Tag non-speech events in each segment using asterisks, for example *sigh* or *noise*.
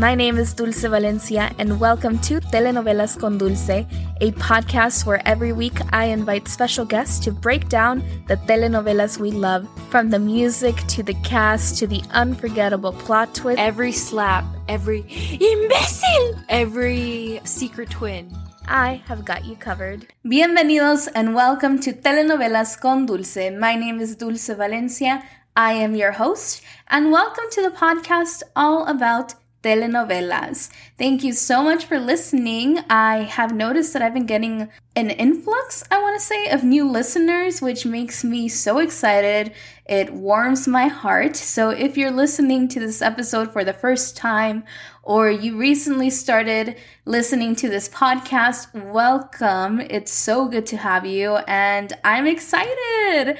My name is Dulce Valencia, and welcome to Telenovelas con Dulce, a podcast where every week I invite special guests to break down the telenovelas we love, from the music to the cast to the unforgettable plot twist. Every slap, every imbecile, every secret twin. I have got you covered. Bienvenidos and welcome to Telenovelas con Dulce. My name is Dulce Valencia. I am your host, and welcome to the podcast all about telenovelas. Thank you so much for listening. I have noticed that I've been getting an influx, I want to say, of new listeners, which makes me so excited. It warms my heart. So if you're listening to this episode for the first time or you recently started listening to this podcast, welcome. It's so good to have you, and I'm excited.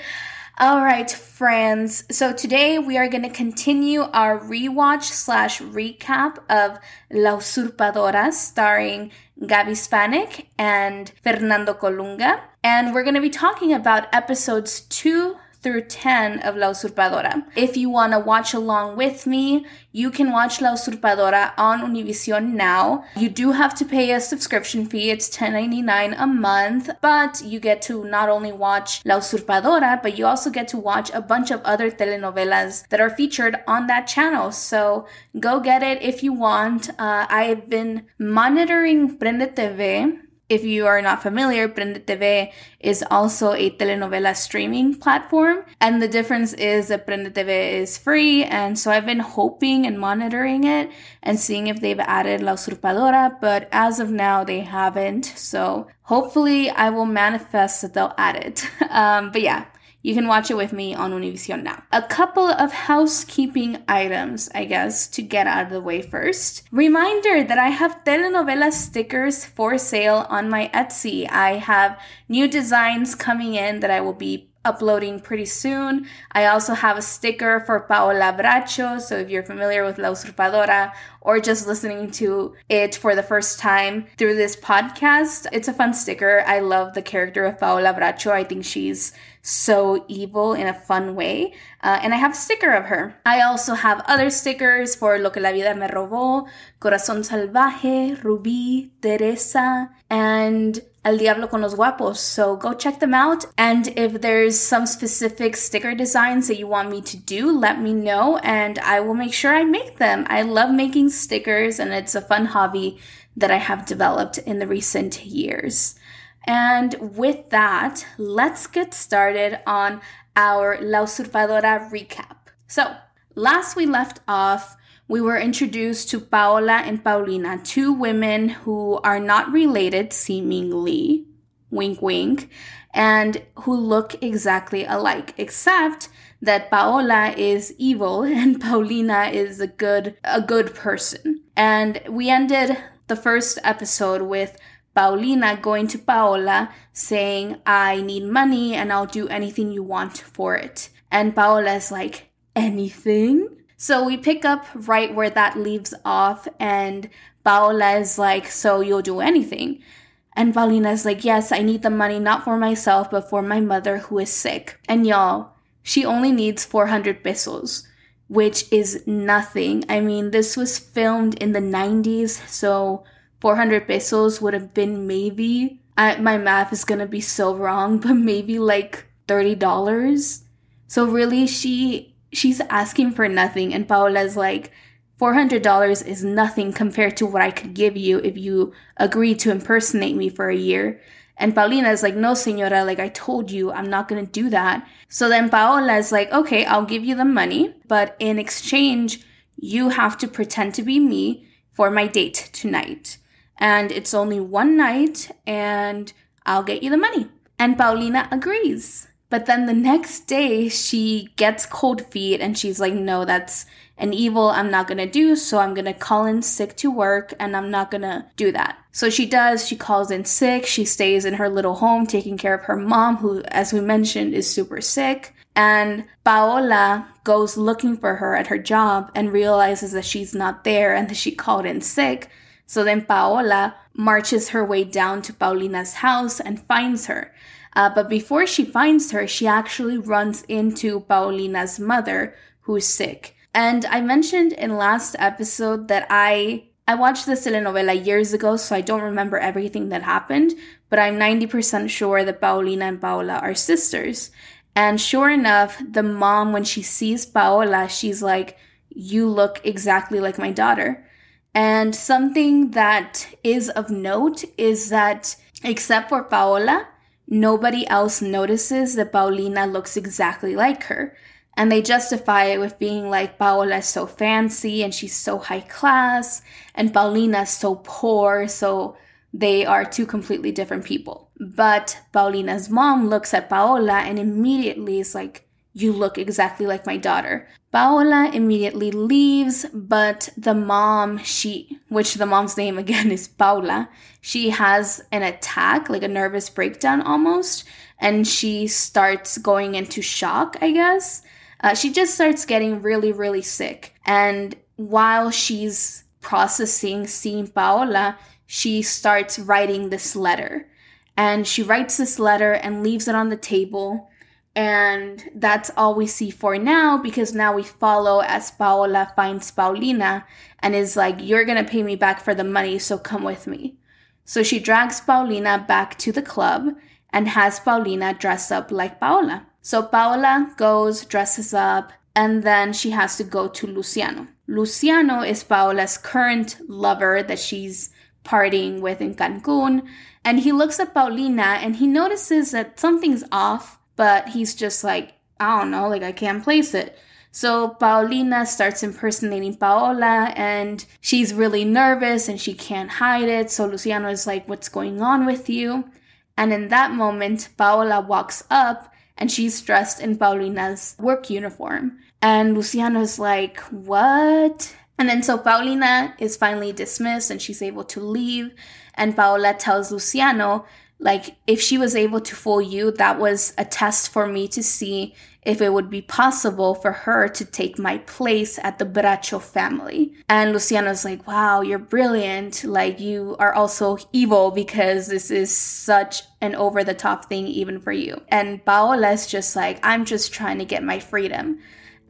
All right, friends. So today we are going to continue our rewatch slash recap of La Usurpadora starring Gaby Spanic and Fernando Colunga. And we're going to be talking about episodes two through 10 of La Usurpadora. If you want to watch along with me, you can watch La Usurpadora on Univision now. You do have to pay a subscription fee. It's $10.99 a month, but you get to not only watch La Usurpadora, but you also get to watch a bunch of other telenovelas that are featured on that channel. So go get it if you want. Uh, I've been monitoring Prende TV if you are not familiar, Prende TV is also a telenovela streaming platform. And the difference is that Prende TV is free. And so I've been hoping and monitoring it and seeing if they've added La Usurpadora. But as of now, they haven't. So hopefully I will manifest that they'll add it. *laughs* Um, but yeah, you can watch it with me on Univision now. A couple of housekeeping items, I guess, to get out of the way first. Reminder that I have telenovela stickers for sale on my Etsy. I have new designs coming in that I will be uploading pretty soon. I also have a sticker for Paola Bracho, so if you're familiar with La Usurpadora or just listening to it for the first time through this podcast, it's a fun sticker. I love the character of Paola Bracho. I think she's so evil in a fun way. Uh, and I have a sticker of her. I also have other stickers for Lo que la vida me robó, Corazón Salvaje, Rubí, Teresa, and El Diablo con los Guapos. So go check them out. And if there's some specific sticker designs that you want me to do, let me know and I will make sure I make them. I love making stickers and it's a fun hobby that I have developed in the recent years. And with that, let's get started on our La Usurpadora recap. So, last we left off, we were introduced to Paola and Paulina, two women who are not related, seemingly, wink wink, and who look exactly alike, except that Paola is evil *laughs* and Paulina is a good a good person. And we ended the first episode with Paulina going to Paola saying, I need money and I'll do anything you want for it. And Paola's like, anything? So we pick up right where that leaves off, and Paola is like, So you'll do anything? And Paulina's like, Yes, I need the money not for myself, but for my mother who is sick. And y'all, she only needs 400 pesos, which is nothing. I mean, this was filmed in the 90s, so 400 pesos would have been maybe, I, my math is gonna be so wrong, *laughs* but maybe like $30. So really, she she's asking for nothing. And Paola's like, $400 is nothing compared to what I could give you if you agreed to impersonate me for a year. And Paulina is like, no, senora, like I told you, I'm not gonna do that. So then Paola is like, okay, I'll give you the money, but in exchange, you have to pretend to be me for my date tonight. And it's only one night, and I'll get you the money. And Paulina agrees. But then the next day, she gets cold feet and she's like, no, that's an evil I'm not gonna do. So I'm gonna call in sick to work and I'm not gonna do that. So she does. She calls in sick. She stays in her little home taking care of her mom, who, as we mentioned, is super sick. And Paola goes looking for her at her job and realizes that she's not there and that she called in sick. So then Paola marches her way down to Paulina's house and finds her. Uh, but before she finds her, she actually runs into Paulina's mother, who's sick. And I mentioned in last episode that I I watched this telenovela years ago, so I don't remember everything that happened, but I'm 90% sure that Paulina and Paola are sisters. And sure enough, the mom, when she sees Paola, she's like, You look exactly like my daughter. And something that is of note is that, except for Paola, nobody else notices that Paulina looks exactly like her. And they justify it with being like Paola is so fancy and she's so high class, and Paulina is so poor, so they are two completely different people. But Paulina's mom looks at Paola and immediately is like, You look exactly like my daughter. Paola immediately leaves, but the mom, she, which the mom's *laughs* name again is Paula, she has an attack, like a nervous breakdown almost, and she starts going into shock, I guess. Uh, she just starts getting really, really sick. And while she's processing seeing Paola, she starts writing this letter. And she writes this letter and leaves it on the table. And that's all we see for now because now we follow as Paola finds Paulina and is like, You're gonna pay me back for the money, so come with me. So she drags Paulina back to the club and has Paulina dress up like Paola. So Paola goes, dresses up, and then she has to go to Luciano. Luciano is Paola's current lover that she's partying with in Cancun. And he looks at Paulina and he notices that something's off, but he's just like, I don't know, like I can't place it. So Paulina starts impersonating Paola and she's really nervous and she can't hide it. So Luciano is like, What's going on with you? And in that moment, Paola walks up and she's dressed in Paulina's work uniform. And Luciano Luciano's like, What? And then so Paulina is finally dismissed and she's able to leave. And Paola tells Luciano, like, if she was able to fool you, that was a test for me to see if it would be possible for her to take my place at the Bracho family. And Luciano's like, wow, you're brilliant. Like, you are also evil because this is such an over the top thing, even for you. And Paola's just like, I'm just trying to get my freedom.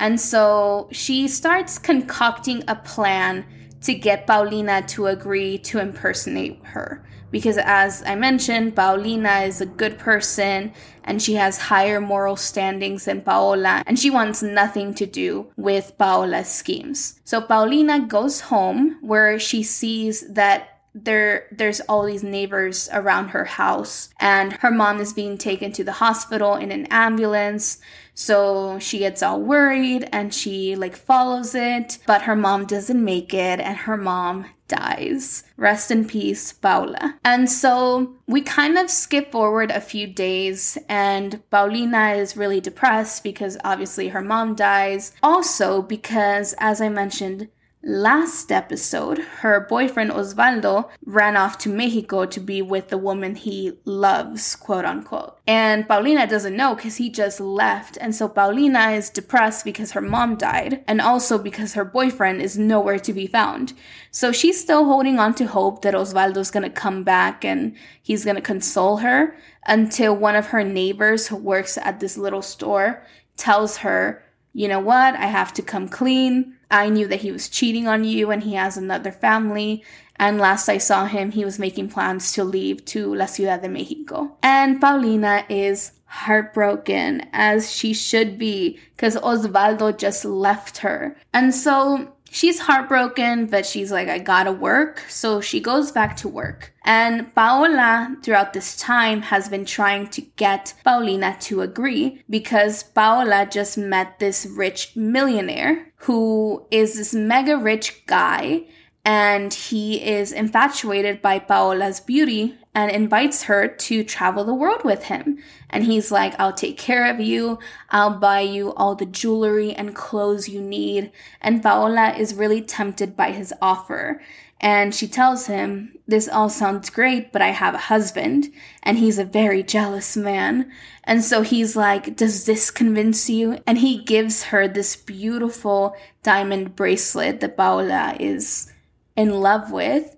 And so she starts concocting a plan to get Paulina to agree to impersonate her because as I mentioned, Paulina is a good person and she has higher moral standings than Paola and she wants nothing to do with Paola's schemes. So Paulina goes home where she sees that there there's all these neighbors around her house and her mom is being taken to the hospital in an ambulance so she gets all worried and she like follows it but her mom doesn't make it and her mom dies. Rest in peace, Paula. And so we kind of skip forward a few days, and Paulina is really depressed because obviously her mom dies. Also, because as I mentioned, Last episode, her boyfriend Osvaldo ran off to Mexico to be with the woman he loves, quote unquote. And Paulina doesn't know because he just left. And so Paulina is depressed because her mom died and also because her boyfriend is nowhere to be found. So she's still holding on to hope that Osvaldo's gonna come back and he's gonna console her until one of her neighbors who works at this little store tells her, you know what, I have to come clean. I knew that he was cheating on you and he has another family. And last I saw him, he was making plans to leave to La Ciudad de Mexico. And Paulina is heartbroken, as she should be, because Osvaldo just left her. And so She's heartbroken, but she's like, I gotta work. So she goes back to work. And Paola, throughout this time, has been trying to get Paulina to agree because Paola just met this rich millionaire who is this mega rich guy and he is infatuated by Paola's beauty and invites her to travel the world with him. And he's like, I'll take care of you. I'll buy you all the jewelry and clothes you need. And Paola is really tempted by his offer. And she tells him, This all sounds great, but I have a husband. And he's a very jealous man. And so he's like, Does this convince you? And he gives her this beautiful diamond bracelet that Paola is in love with.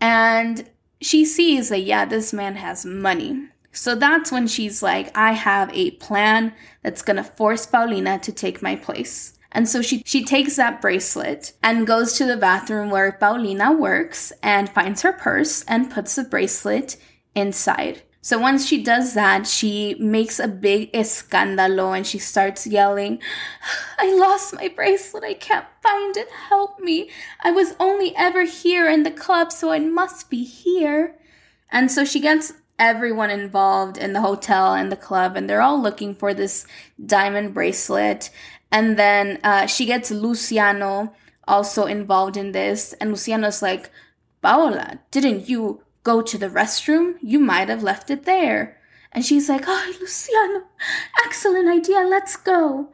And she sees that, yeah, this man has money. So that's when she's like, I have a plan that's gonna force Paulina to take my place. And so she, she takes that bracelet and goes to the bathroom where Paulina works and finds her purse and puts the bracelet inside. So once she does that, she makes a big escándalo and she starts yelling, I lost my bracelet. I can't find it. Help me. I was only ever here in the club, so it must be here. And so she gets everyone involved in the hotel and the club, and they're all looking for this diamond bracelet. And then uh, she gets Luciano also involved in this. And Luciano's like, Paola, didn't you go to the restroom? You might have left it there. And she's like, Oh, Luciano, excellent idea. Let's go.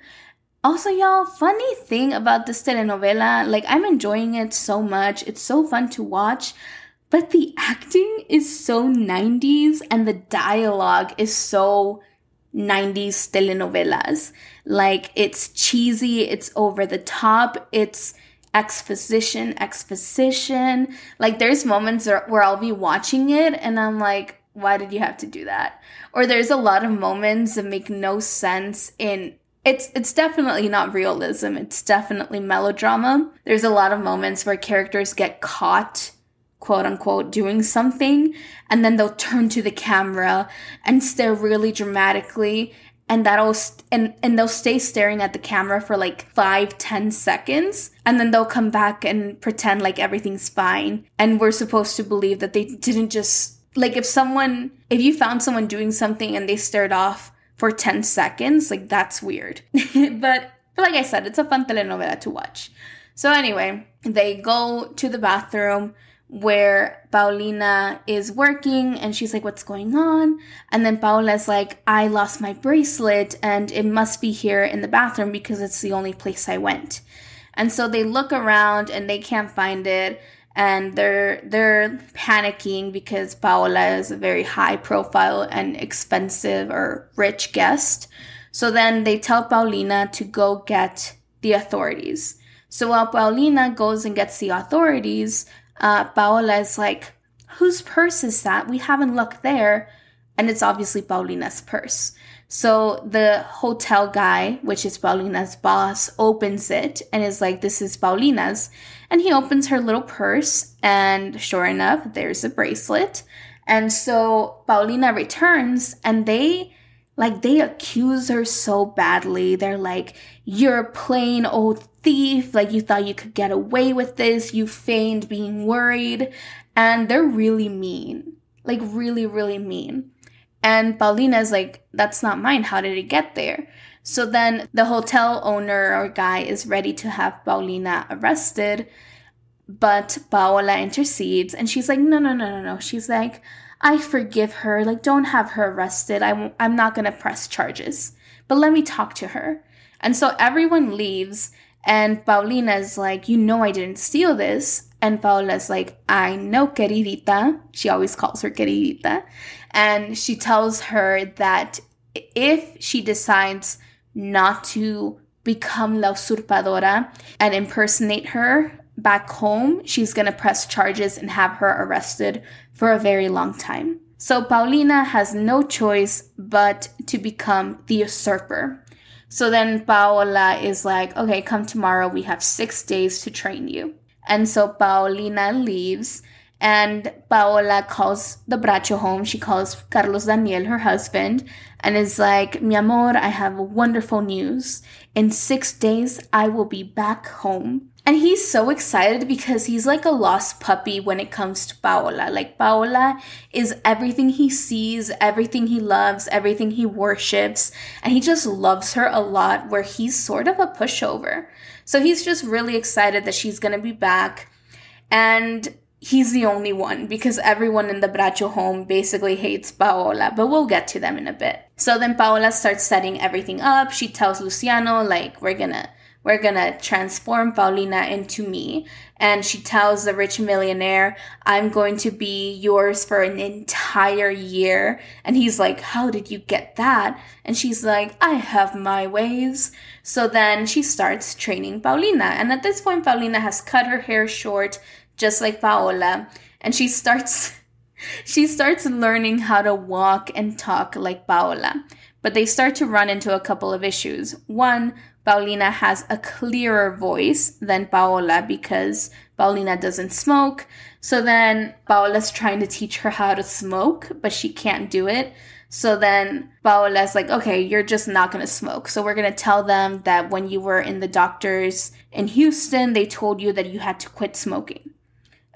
Also, y'all, funny thing about this telenovela, like, I'm enjoying it so much. It's so fun to watch. But the acting is so 90s and the dialogue is so 90s telenovelas. Like, it's cheesy, it's over the top, it's exposition, exposition. Like there's moments where I'll be watching it and I'm like, why did you have to do that? Or there's a lot of moments that make no sense in it's it's definitely not realism. It's definitely melodrama. There's a lot of moments where characters get caught quote unquote doing something and then they'll turn to the camera and stare really dramatically and that'll st- and and they'll stay staring at the camera for like five ten seconds and then they'll come back and pretend like everything's fine and we're supposed to believe that they didn't just like if someone if you found someone doing something and they stared off for 10 seconds like that's weird. *laughs* But but like i said it's a fun telenovela to watch. So anyway they go to the bathroom where Paulina is working and she's like, What's going on? And then Paola's like, I lost my bracelet and it must be here in the bathroom because it's the only place I went. And so they look around and they can't find it and they're they're panicking because Paola is a very high profile and expensive or rich guest. So then they tell Paulina to go get the authorities. So while Paulina goes and gets the authorities, uh, Paola is like, whose purse is that? We haven't looked there. And it's obviously Paulina's purse. So the hotel guy, which is Paulina's boss, opens it and is like, This is Paulina's. And he opens her little purse, and sure enough, there's a bracelet. And so Paulina returns, and they like they accuse her so badly. They're like, You're a plain old thief. Like you thought you could get away with this. You feigned being worried. And they're really mean. Like really, really mean. And Paulina's like, That's not mine. How did it get there? So then the hotel owner or guy is ready to have Paulina arrested. But Paola intercedes and she's like, No, no, no, no, no. She's like, I forgive her. Like, don't have her arrested. I'm, I'm not going to press charges. But let me talk to her. And so everyone leaves, and Paulina's like, You know, I didn't steal this. And Paola's like, I know, queridita. She always calls her queridita. And she tells her that if she decides not to become La Usurpadora and impersonate her back home, she's gonna press charges and have her arrested for a very long time. So Paulina has no choice but to become the usurper. So then Paola is like, okay, come tomorrow. We have six days to train you. And so Paulina leaves and Paola calls the Bracho home. She calls Carlos Daniel, her husband, and is like, Mi amor, I have wonderful news. In six days, I will be back home. And he's so excited because he's like a lost puppy when it comes to Paola. Like, Paola is everything he sees, everything he loves, everything he worships. And he just loves her a lot, where he's sort of a pushover. So he's just really excited that she's gonna be back. And he's the only one because everyone in the Bracho home basically hates Paola, but we'll get to them in a bit. So then Paola starts setting everything up. She tells Luciano, like, we're gonna we're gonna transform Paulina into me. And she tells the rich millionaire, I'm going to be yours for an entire year. And he's like, How did you get that? And she's like, I have my ways. So then she starts training Paulina. And at this point, Paulina has cut her hair short, just like Paola. And she starts. *laughs* She starts learning how to walk and talk like Paola, but they start to run into a couple of issues. One, Paulina has a clearer voice than Paola because Paulina doesn't smoke. So then Paola's trying to teach her how to smoke, but she can't do it. So then Paola's like, okay, you're just not going to smoke. So we're going to tell them that when you were in the doctors in Houston, they told you that you had to quit smoking.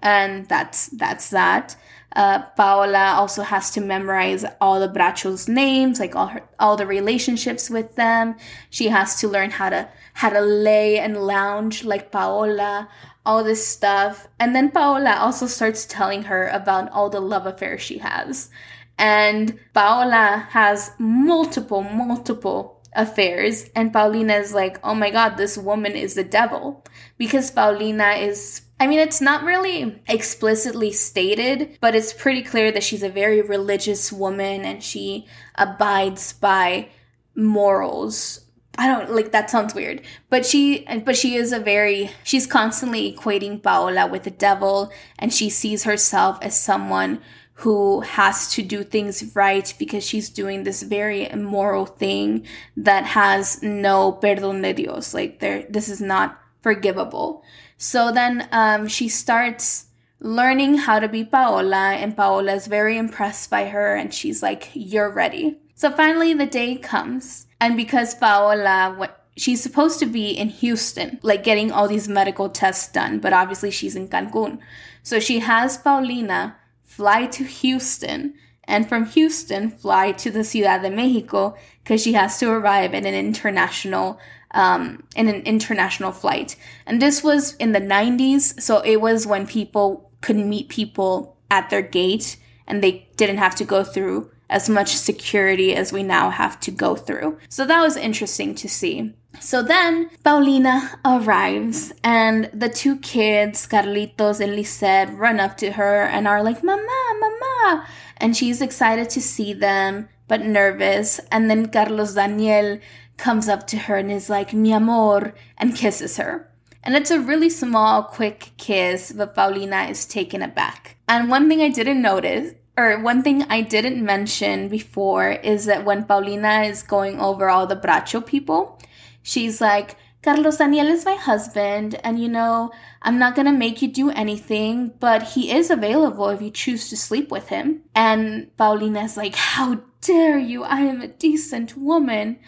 And that's that's that. Uh, Paola also has to memorize all the brachos' names, like all her all the relationships with them. She has to learn how to how to lay and lounge like Paola, all this stuff. And then Paola also starts telling her about all the love affairs she has. And Paola has multiple, multiple affairs. And Paulina is like, oh my god, this woman is the devil. Because Paulina is I mean, it's not really explicitly stated, but it's pretty clear that she's a very religious woman and she abides by morals. I don't like that sounds weird, but she but she is a very she's constantly equating Paola with the devil and she sees herself as someone who has to do things right because she's doing this very immoral thing that has no perdón de Dios. Like there, this is not forgivable. So then um, she starts learning how to be Paola, and Paola is very impressed by her, and she's like, "You're ready." So finally, the day comes, and because Paola, she's supposed to be in Houston, like getting all these medical tests done, but obviously she's in Cancun. So she has Paulina fly to Houston, and from Houston, fly to the Ciudad de Mexico because she has to arrive at an international um, in an international flight. And this was in the 90s, so it was when people could meet people at their gate and they didn't have to go through as much security as we now have to go through. So that was interesting to see. So then Paulina arrives, and the two kids, Carlitos and Lisette, run up to her and are like, Mama, Mama. And she's excited to see them, but nervous. And then Carlos Daniel comes up to her and is like, Mi amor, and kisses her. And it's a really small, quick kiss, but Paulina is taken aback. And one thing I didn't notice or one thing I didn't mention before is that when Paulina is going over all the Bracho people, she's like, Carlos Daniel is my husband, and you know, I'm not gonna make you do anything, but he is available if you choose to sleep with him. And Paulina's like, How dare you? I am a decent woman.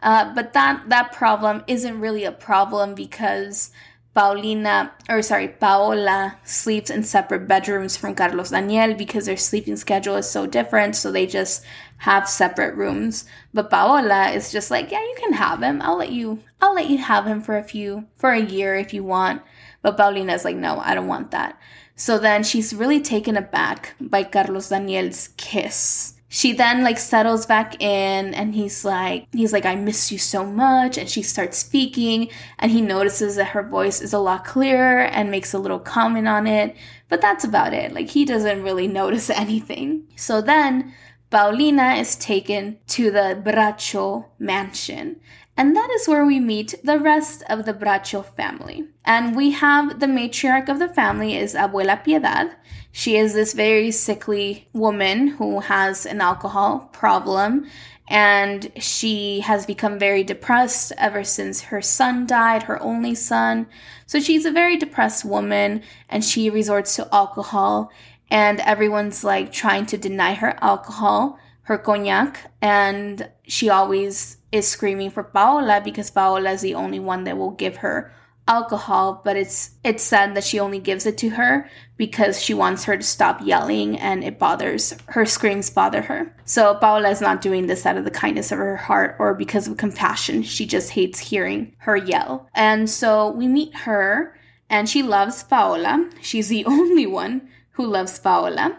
Uh, but that that problem isn't really a problem because Paulina, or sorry, Paola sleeps in separate bedrooms from Carlos Daniel because their sleeping schedule is so different. So they just have separate rooms. But Paola is just like, yeah, you can have him. I'll let you, I'll let you have him for a few, for a year if you want. But Paulina is like, no, I don't want that. So then she's really taken aback by Carlos Daniel's kiss she then like settles back in and he's like he's like i miss you so much and she starts speaking and he notices that her voice is a lot clearer and makes a little comment on it but that's about it like he doesn't really *laughs* notice anything so then paulina is taken to the bracho mansion and that is where we meet the rest of the Bracho family. And we have the matriarch of the family is Abuela Piedad. She is this very sickly woman who has an alcohol problem and she has become very depressed ever since her son died, her only son. So she's a very depressed woman and she resorts to alcohol and everyone's like trying to deny her alcohol, her cognac, and she always is screaming for Paola because Paola is the only one that will give her alcohol, but it's it's said that she only gives it to her because she wants her to stop yelling and it bothers her screams bother her. So Paola is not doing this out of the kindness of her heart or because of compassion. She just hates hearing her yell. And so we meet her and she loves Paola. She's the *laughs* only one who loves Paola.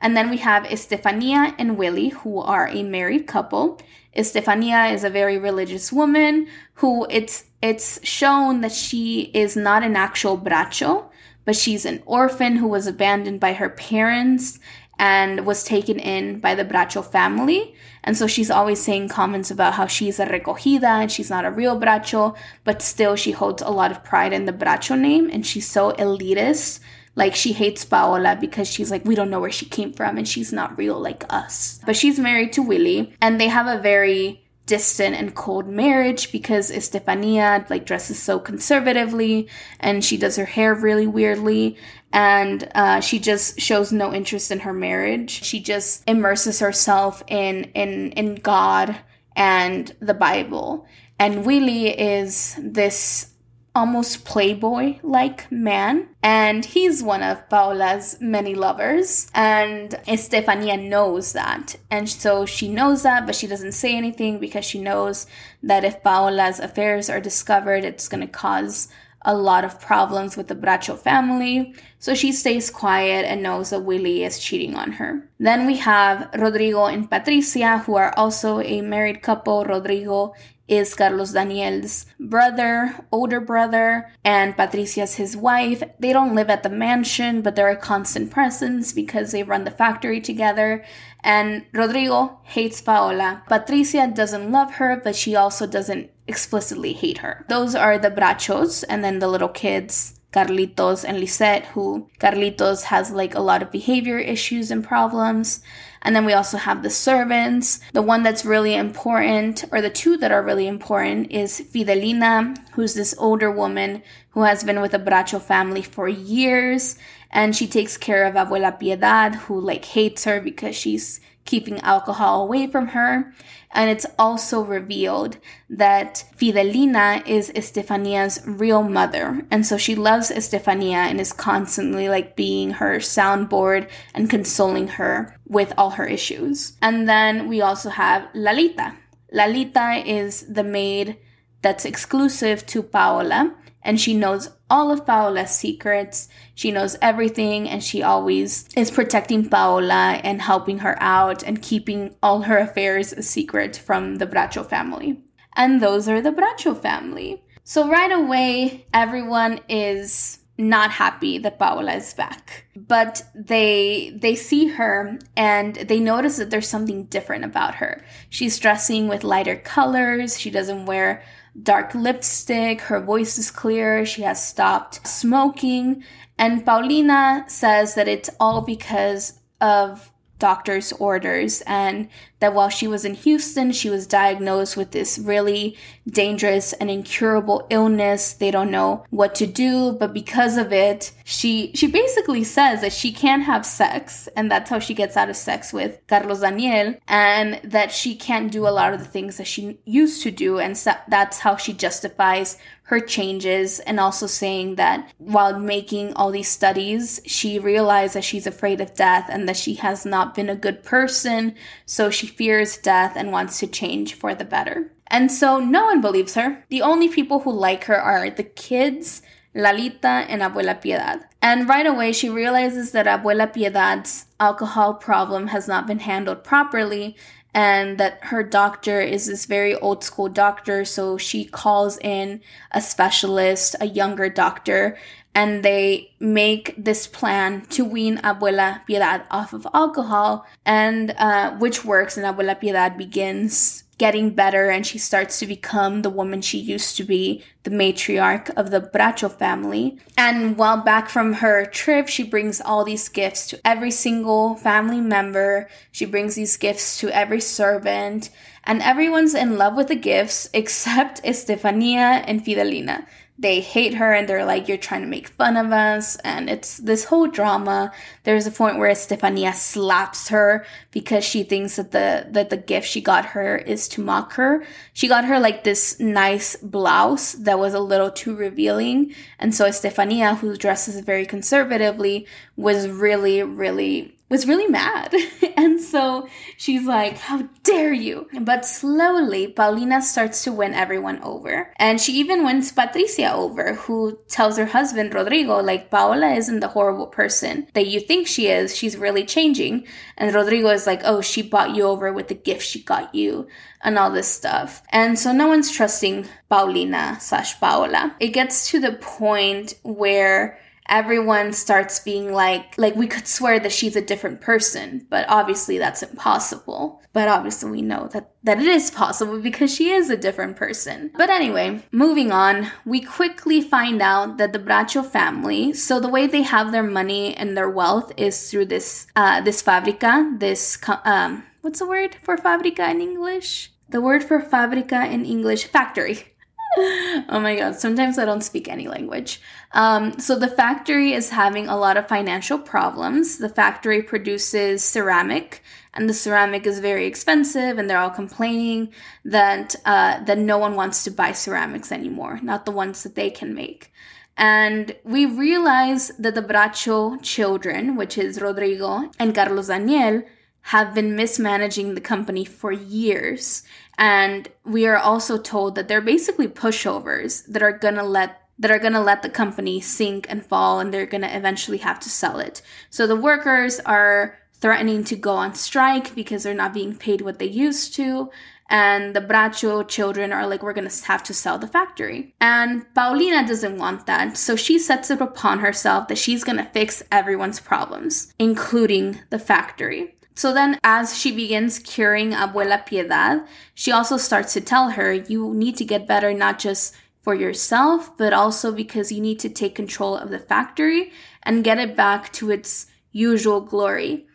And then we have Estefania and Willie, who are a married couple. Estefania is a very religious woman who it's it's shown that she is not an actual bracho, but she's an orphan who was abandoned by her parents and was taken in by the bracho family. And so she's always saying comments about how she's a recogida and she's not a real bracho, but still she holds a lot of pride in the bracho name and she's so elitist like she hates Paola because she's like, we don't know where she came from and she's not real like us. But she's married to Willie and they have a very distant and cold marriage because Estefania like dresses so conservatively and she does her hair really weirdly and uh, she just shows no interest in her marriage. She just immerses herself in in in God and the Bible. And Willie is this almost playboy like man and he's one of Paola's many lovers and Estefania knows that. And so she knows that but she doesn't say anything because she knows that if Paola's affairs are discovered it's going to cause a lot of problems with the Bracho family, so she stays quiet and knows that Willie is cheating on her. Then we have Rodrigo and Patricia, who are also a married couple. Rodrigo is Carlos Daniel's brother, older brother, and Patricia's his wife. They don't live at the mansion, but they're a constant presence because they run the factory together. And Rodrigo hates Paola. Patricia doesn't love her, but she also doesn't explicitly hate her. Those are the Brachos, and then the little kids Carlitos and Lisette, who Carlitos has like a lot of behavior issues and problems. And then we also have the servants. The one that's really important, or the two that are really important, is Fidelina, who's this older woman who has been with the Bracho family for years. And she takes care of Abuela Piedad, who like hates her because she's keeping alcohol away from her. And it's also revealed that Fidelina is Estefania's real mother. And so she loves Estefania and is constantly like being her soundboard and consoling her with all her issues. And then we also have Lalita. Lalita is the maid that's exclusive to Paola and she knows all of Paola's secrets. She knows everything and she always is protecting Paola and helping her out and keeping all her affairs a secret from the Bracho family. And those are the Bracho family. So right away, everyone is not happy that Paola is back. But they they see her and they notice that there's something different about her. She's dressing with lighter colors. She doesn't wear dark lipstick, her voice is clear, she has stopped smoking. And Paulina says that it's all because of doctor's orders and that while she was in Houston, she was diagnosed with this really dangerous and incurable illness. They don't know what to do, but because of it, she she basically says that she can't have sex and that's how she gets out of sex with Carlos Daniel and that she can't do a lot of the things that she used to do and so that's how she justifies her changes and also saying that while making all these studies, she realized that she's afraid of death and that she has not been a good person, so she fears death and wants to change for the better. And so no one believes her. The only people who like her are the kids, Lalita, and Abuela Piedad. And right away, she realizes that Abuela Piedad's alcohol problem has not been handled properly and that her doctor is this very old school doctor. So she calls in a specialist, a younger doctor, and they make this plan to wean Abuela Piedad off of alcohol, and uh, which works. And Abuela Piedad begins getting better and she starts to become the woman she used to be, the matriarch of the Bracho family. And while back from her trip, she brings all these gifts to every single family member. She brings these gifts to every servant, and everyone's in love with the gifts *laughs* except Estefania and Fidelina they hate her and they're like, You're trying to make fun of us. And it's this whole drama. There's a point where Stefania slaps her because she thinks that the that the gift she got her is to mock her. She got her like this nice blouse that was a little too revealing. And so Stefania, who dresses very conservatively, was really, really was really mad. *laughs* and so she's like, How dare you? But slowly, Paulina starts to win everyone over. And she even wins Patricia over, who tells her husband, Rodrigo, like, Paola isn't the horrible person that you think she is. She's really changing. And Rodrigo is like, Oh, she bought you over with the gift she got you and all this stuff. And so no one's trusting Paulina slash Paola. It gets to the point where everyone starts being like like we could swear that she's a different person but obviously that's impossible. But obviously we know that that it is possible because she is a different person. But anyway moving on we quickly find out that the bracho family so the way they have their money and their wealth is through this uh this fabrica this um what's the word for fabrica in english? The word for fábrica in English, factory. *laughs* oh my god, sometimes I don't speak any language. Um, so the factory is having a lot of financial problems. The factory produces ceramic, and the ceramic is very expensive, and they're all complaining that uh, that no one wants to buy ceramics anymore, not the ones that they can make. And we realize that the Bracho children, which is Rodrigo and Carlos Daniel, have been mismanaging the company for years. And we are also told that they're basically pushovers that are gonna let that are gonna let the company sink and fall and they're gonna eventually have to sell it. So the workers are threatening to go on strike because they're not being paid what they used to. And the Bracho children are like, we're gonna have to sell the factory. And Paulina doesn't want that, so she sets it upon herself that she's gonna fix everyone's problems, including the factory. So then, as she begins curing Abuela Piedad, she also starts to tell her, you need to get better not just for yourself, but also because you need to take control of the factory and get it back to its usual glory.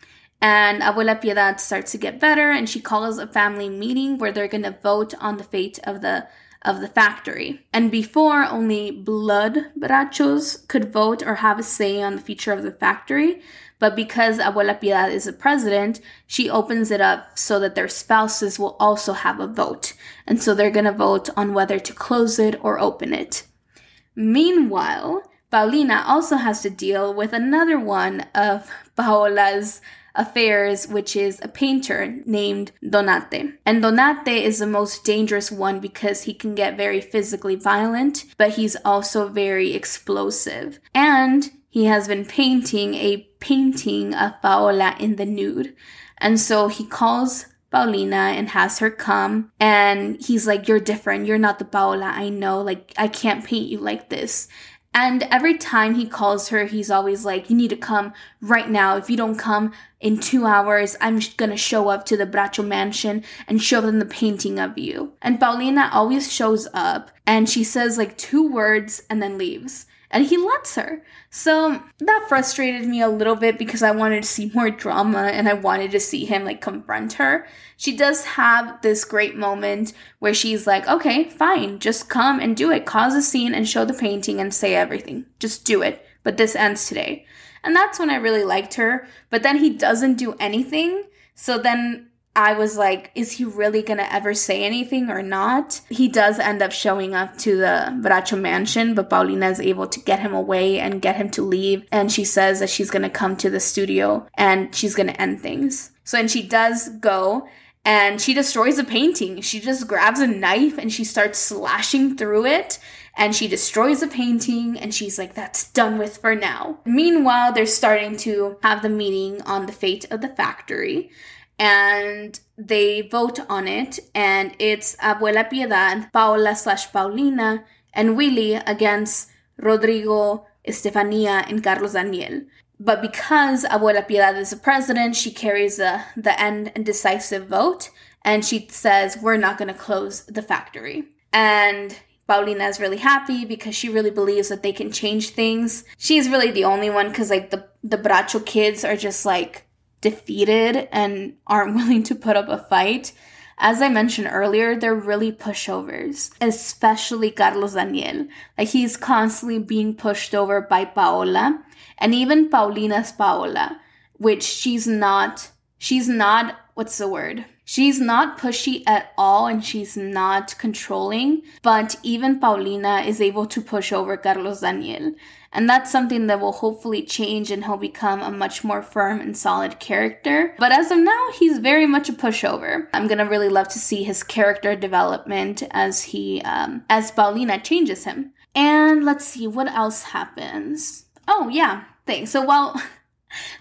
And Abuela Piedad starts to get better and she calls a family meeting where they're going to vote on the fate of the of the factory. And before, only blood brachos could vote or have a say on the future of the factory. But because Abuela Piedad is the president, she opens it up so that their spouses will also have a vote. And so they're going to vote on whether to close it or open it. Meanwhile, Paulina also has to deal with another one of Paola's affairs, which is a painter named Donato. And Donato is the most dangerous one because he can get very physically violent, but he's also very explosive. And he has been painting a painting of Paola in the nude. And so he calls Paulina and has her come. And he's like, You're different. You're not the Paola I know. Like, I can't paint you like this. And every time he calls her, he's always like, You need to come right now. If you don't come in two hours, I'm gonna show up to the Bracho mansion and show them the painting of you. And Paulina always shows up and she says like two words and then leaves and he lets her. So that frustrated me a little bit because I wanted to see more drama and I wanted to see him like confront her. She does have this great moment where she's like, okay, fine, just come and do it. Cause a scene and show the painting and say everything. Just do it. But this ends today. And that's when I really liked her. But then he doesn't do anything. So then I was like, is he really gonna ever say anything or not? He does end up showing up to the Bracho mansion, but Paulina is able to get him away and get him to leave. And she says that she's gonna come to the studio and she's gonna end things. So, and she does go and she destroys a painting. She just grabs a knife and she starts slashing through it and she destroys a painting and she's like, that's done with for now. Meanwhile, they're starting to have the meeting on the fate of the factory and they vote on it, and it's Abuela Piedad, Paola slash Paulina, and Willie against Rodrigo, Estefania, and Carlos Daniel. But because Abuela Piedad is the president, she carries the, the end and decisive vote, and she says, We're not going to close the factory. And Paulina is really happy because she really believes that they can change things. She's really the only one because, like, the, the Bracho kids are just like, defeated and aren't *laughs* willing to put up a fight. As I mentioned earlier, they're really pushovers, especially Carlos Daniel. Like he's constantly being pushed over by Paola and even Paulina's Paola, which she's not, she's not, what's the word? She's not pushy at all and she's not controlling, but even Paulina is able to push over Carlos Daniel. And that's something that will hopefully change and he'll become a much more firm and solid character. But as of now, he's very much a pushover. I'm gonna really love to see his character development as he, um, as Paulina changes him. And let's see what else happens. Oh, yeah, thanks. So while *laughs*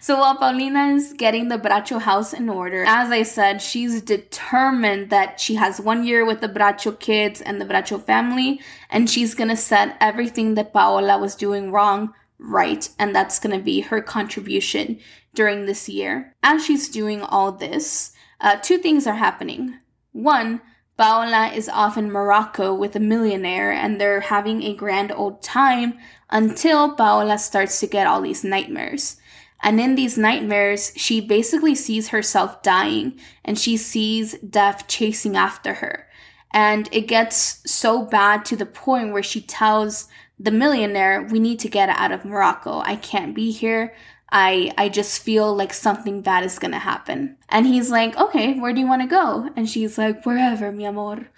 So while Paulina is getting the Bracho house in order, as I said, she's determined that she has one year with the Bracho kids and the Bracho family, and she's gonna set everything that Paola was doing wrong right, and that's gonna be her contribution during this year. As she's doing all this, uh, two things are happening. One, Paola is off in Morocco with a millionaire and they're having a grand old time until Paola starts to get all these nightmares. And in these nightmares, she basically sees herself dying and she sees death chasing after her. And it gets so bad to the point where she tells the millionaire, We need to get out of Morocco. I can't be here. I I just feel like something bad is gonna happen. And he's like, Okay, where do you wanna go? And she's like, Wherever, mi amor.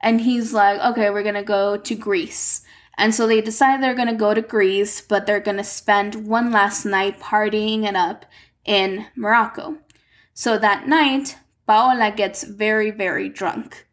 And he's like, Okay, we're gonna go to Greece. And so they decide they're going to go to Greece, but they're going to spend one last night partying it up in Morocco. So that night, Paola gets very, very drunk.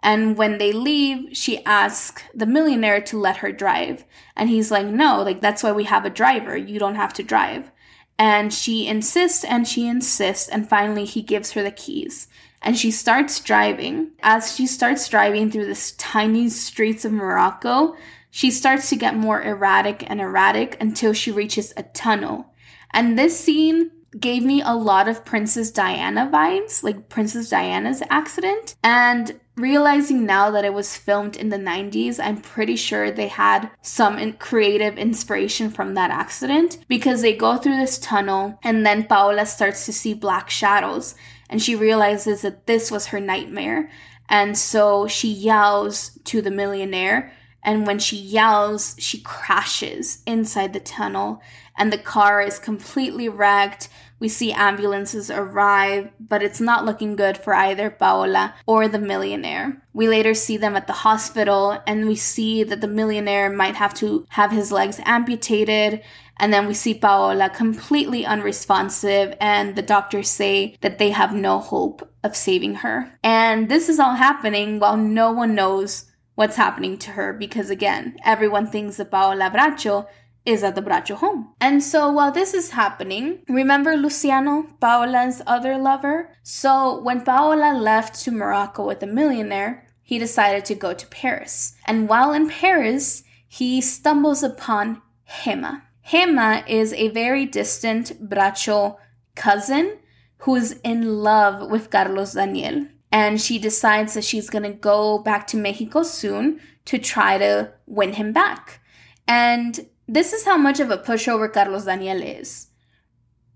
And when they leave, she asks the millionaire to let her drive. And he's like, no, like that's why we have a driver. You don't have to drive. And she insists and she insists. And finally, he gives her the keys. And she starts driving. As she starts driving through this tiny streets of Morocco, she starts to get more erratic and erratic until she reaches a tunnel. And this scene gave me a lot of Princess Diana vibes, like Princess Diana's accident. And realizing now that it was filmed in the 90s, I'm pretty sure they had some creative inspiration from that accident because they go through this tunnel and then Paola starts to see black shadows and she realizes that this was her nightmare. And so she yells to the millionaire and when she yells, she crashes inside the tunnel, and the car is completely wrecked. We see ambulances arrive, but it's not looking good for either Paola or the millionaire. We later see them at the hospital, and we see that the millionaire might have to have his legs amputated. And then we see Paola completely unresponsive, and the doctors say that they have no hope of saving her. And this is all happening while no one knows what's happening to her because again, everyone thinks that Paola Bracho is at the Bracho home. And so while this is happening, remember Luciano, Paola's other lover? So when Paola left to Morocco with a millionaire, he decided to go to Paris. And while in Paris, he stumbles upon Gema. Gema is a very distant Bracho cousin who is in love with Carlos Daniel and she decides that she's going to go back to Mexico soon to try to win him back. And this is how much of a pushover Carlos Daniel is.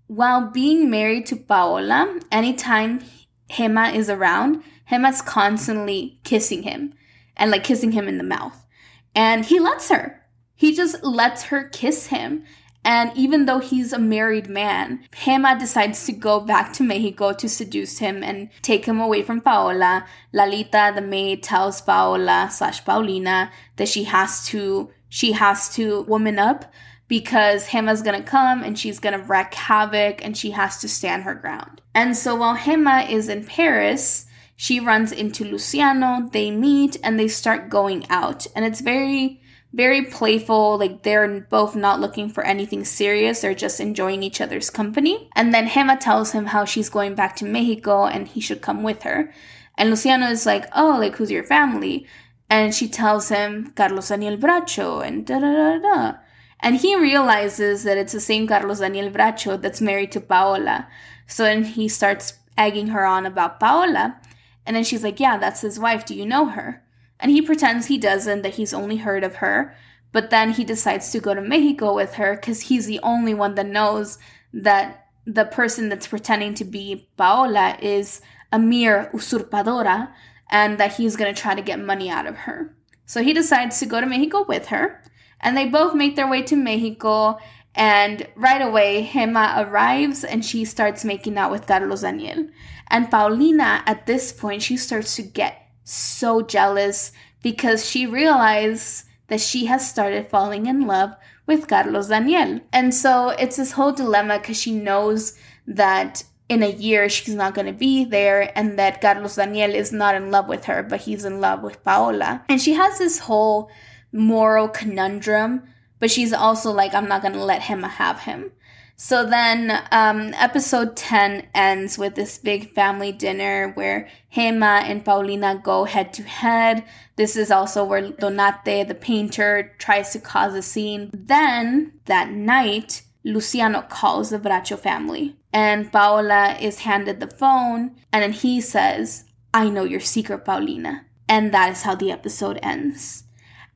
While being married to Paola, anytime Gema is around, Gema's constantly kissing him and like kissing him in the mouth. And he lets her. He just lets her kiss him. And even though he's a married man, Gema decides to go back to Mexico to seduce him and take him away from Paola. Lalita, the maid, tells Paola slash Paulina that she has to she has to woman up because Gema's gonna come and she's gonna wreak havoc and she has to stand her ground. And so while Gema is in Paris, she runs into Luciano, they meet and they start going out. And it's very very playful. Like they're both not looking for anything serious. They're just enjoying each other's company. And then Gema tells him how she's going back to Mexico and he should come with her. And Luciano is like, oh, like who's your family? And she tells him Carlos Daniel Bracho and da da da da. And he realizes that it's the same Carlos Daniel Bracho that's married to Paola. So then he starts egging her on about Paola. And then she's like, yeah, that's his wife. Do you know her? And he pretends he doesn't, that he's only heard of her. But then he decides to go to Mexico with her because he's the only one that knows that the person that's pretending to be Paola is a mere usurpadora and that he's going to try to get money out of her. So he decides to go to Mexico with her. And they both make their way to Mexico. And right away, Gema arrives and she starts making out with Carlos Daniel. And Paulina, at this point, she starts to get so jealous because she realized that she has started falling in love with Carlos Daniel. And so it's this whole dilemma because she knows that in a year she's not going to be there and that Carlos Daniel is not in love with her, but he's in love with Paola. And she has this whole moral conundrum, but she's also like, I'm not going to let him have him. So then, um, episode 10 ends with this big family dinner where Gema and Paulina go head to head. This is also where Donato, the painter, tries to cause a scene. Then, that night, Luciano calls the Bracho family, and Paola is handed the phone, and then he says, I know your secret, Paulina. And that is how the episode ends.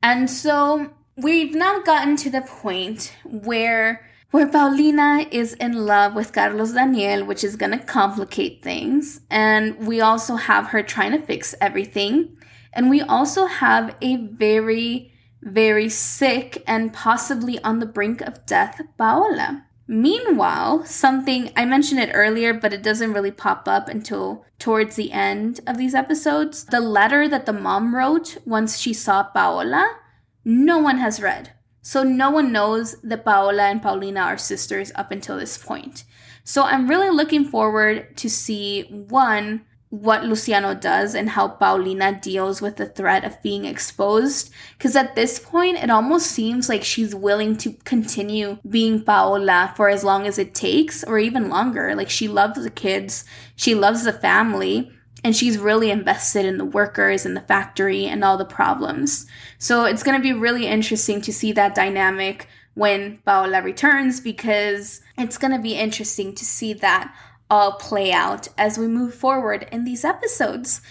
And so, we've now gotten to the point where where Paulina is in love with Carlos Daniel, which is going to complicate things. And we also have her trying to fix everything. And we also have a very, very sick and possibly on the brink of death Paola. Meanwhile, something I mentioned it earlier, but it doesn't really pop up until towards the end of these episodes. The letter that the mom wrote once she saw Paola, no one has read. So no one knows that Paola and Paulina are sisters up until this point. So I'm really looking forward to see one, what Luciano does and how Paulina deals with the threat of being exposed. Because at this point, it almost seems like she's willing to continue being Paola for as long as it takes, or even longer. Like she loves the kids, she loves the family, and she's really invested in the workers and the factory and all the problems. So it's going to be really interesting to see that dynamic when Paola returns because it's going to be interesting to see that all play out as we move forward in these episodes.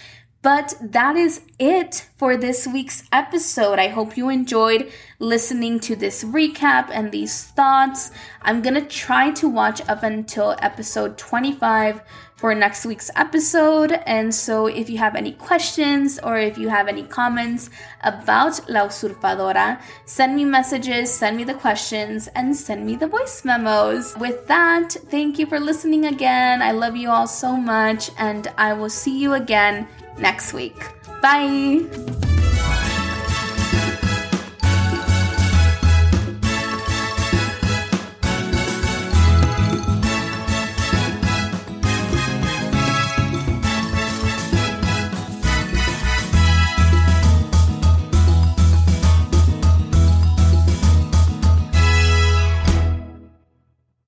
But that is it for this week's episode. I hope you enjoyed listening to this recap and these thoughts. I'm gonna try to watch up until episode 25 for next week's episode. And so, if you have any questions or if you have any comments about La Usurpadora, send me messages, send me the questions, and send me the voice memos. With that, thank you for listening again. I love you all so much, and I will see you again next week. Bye.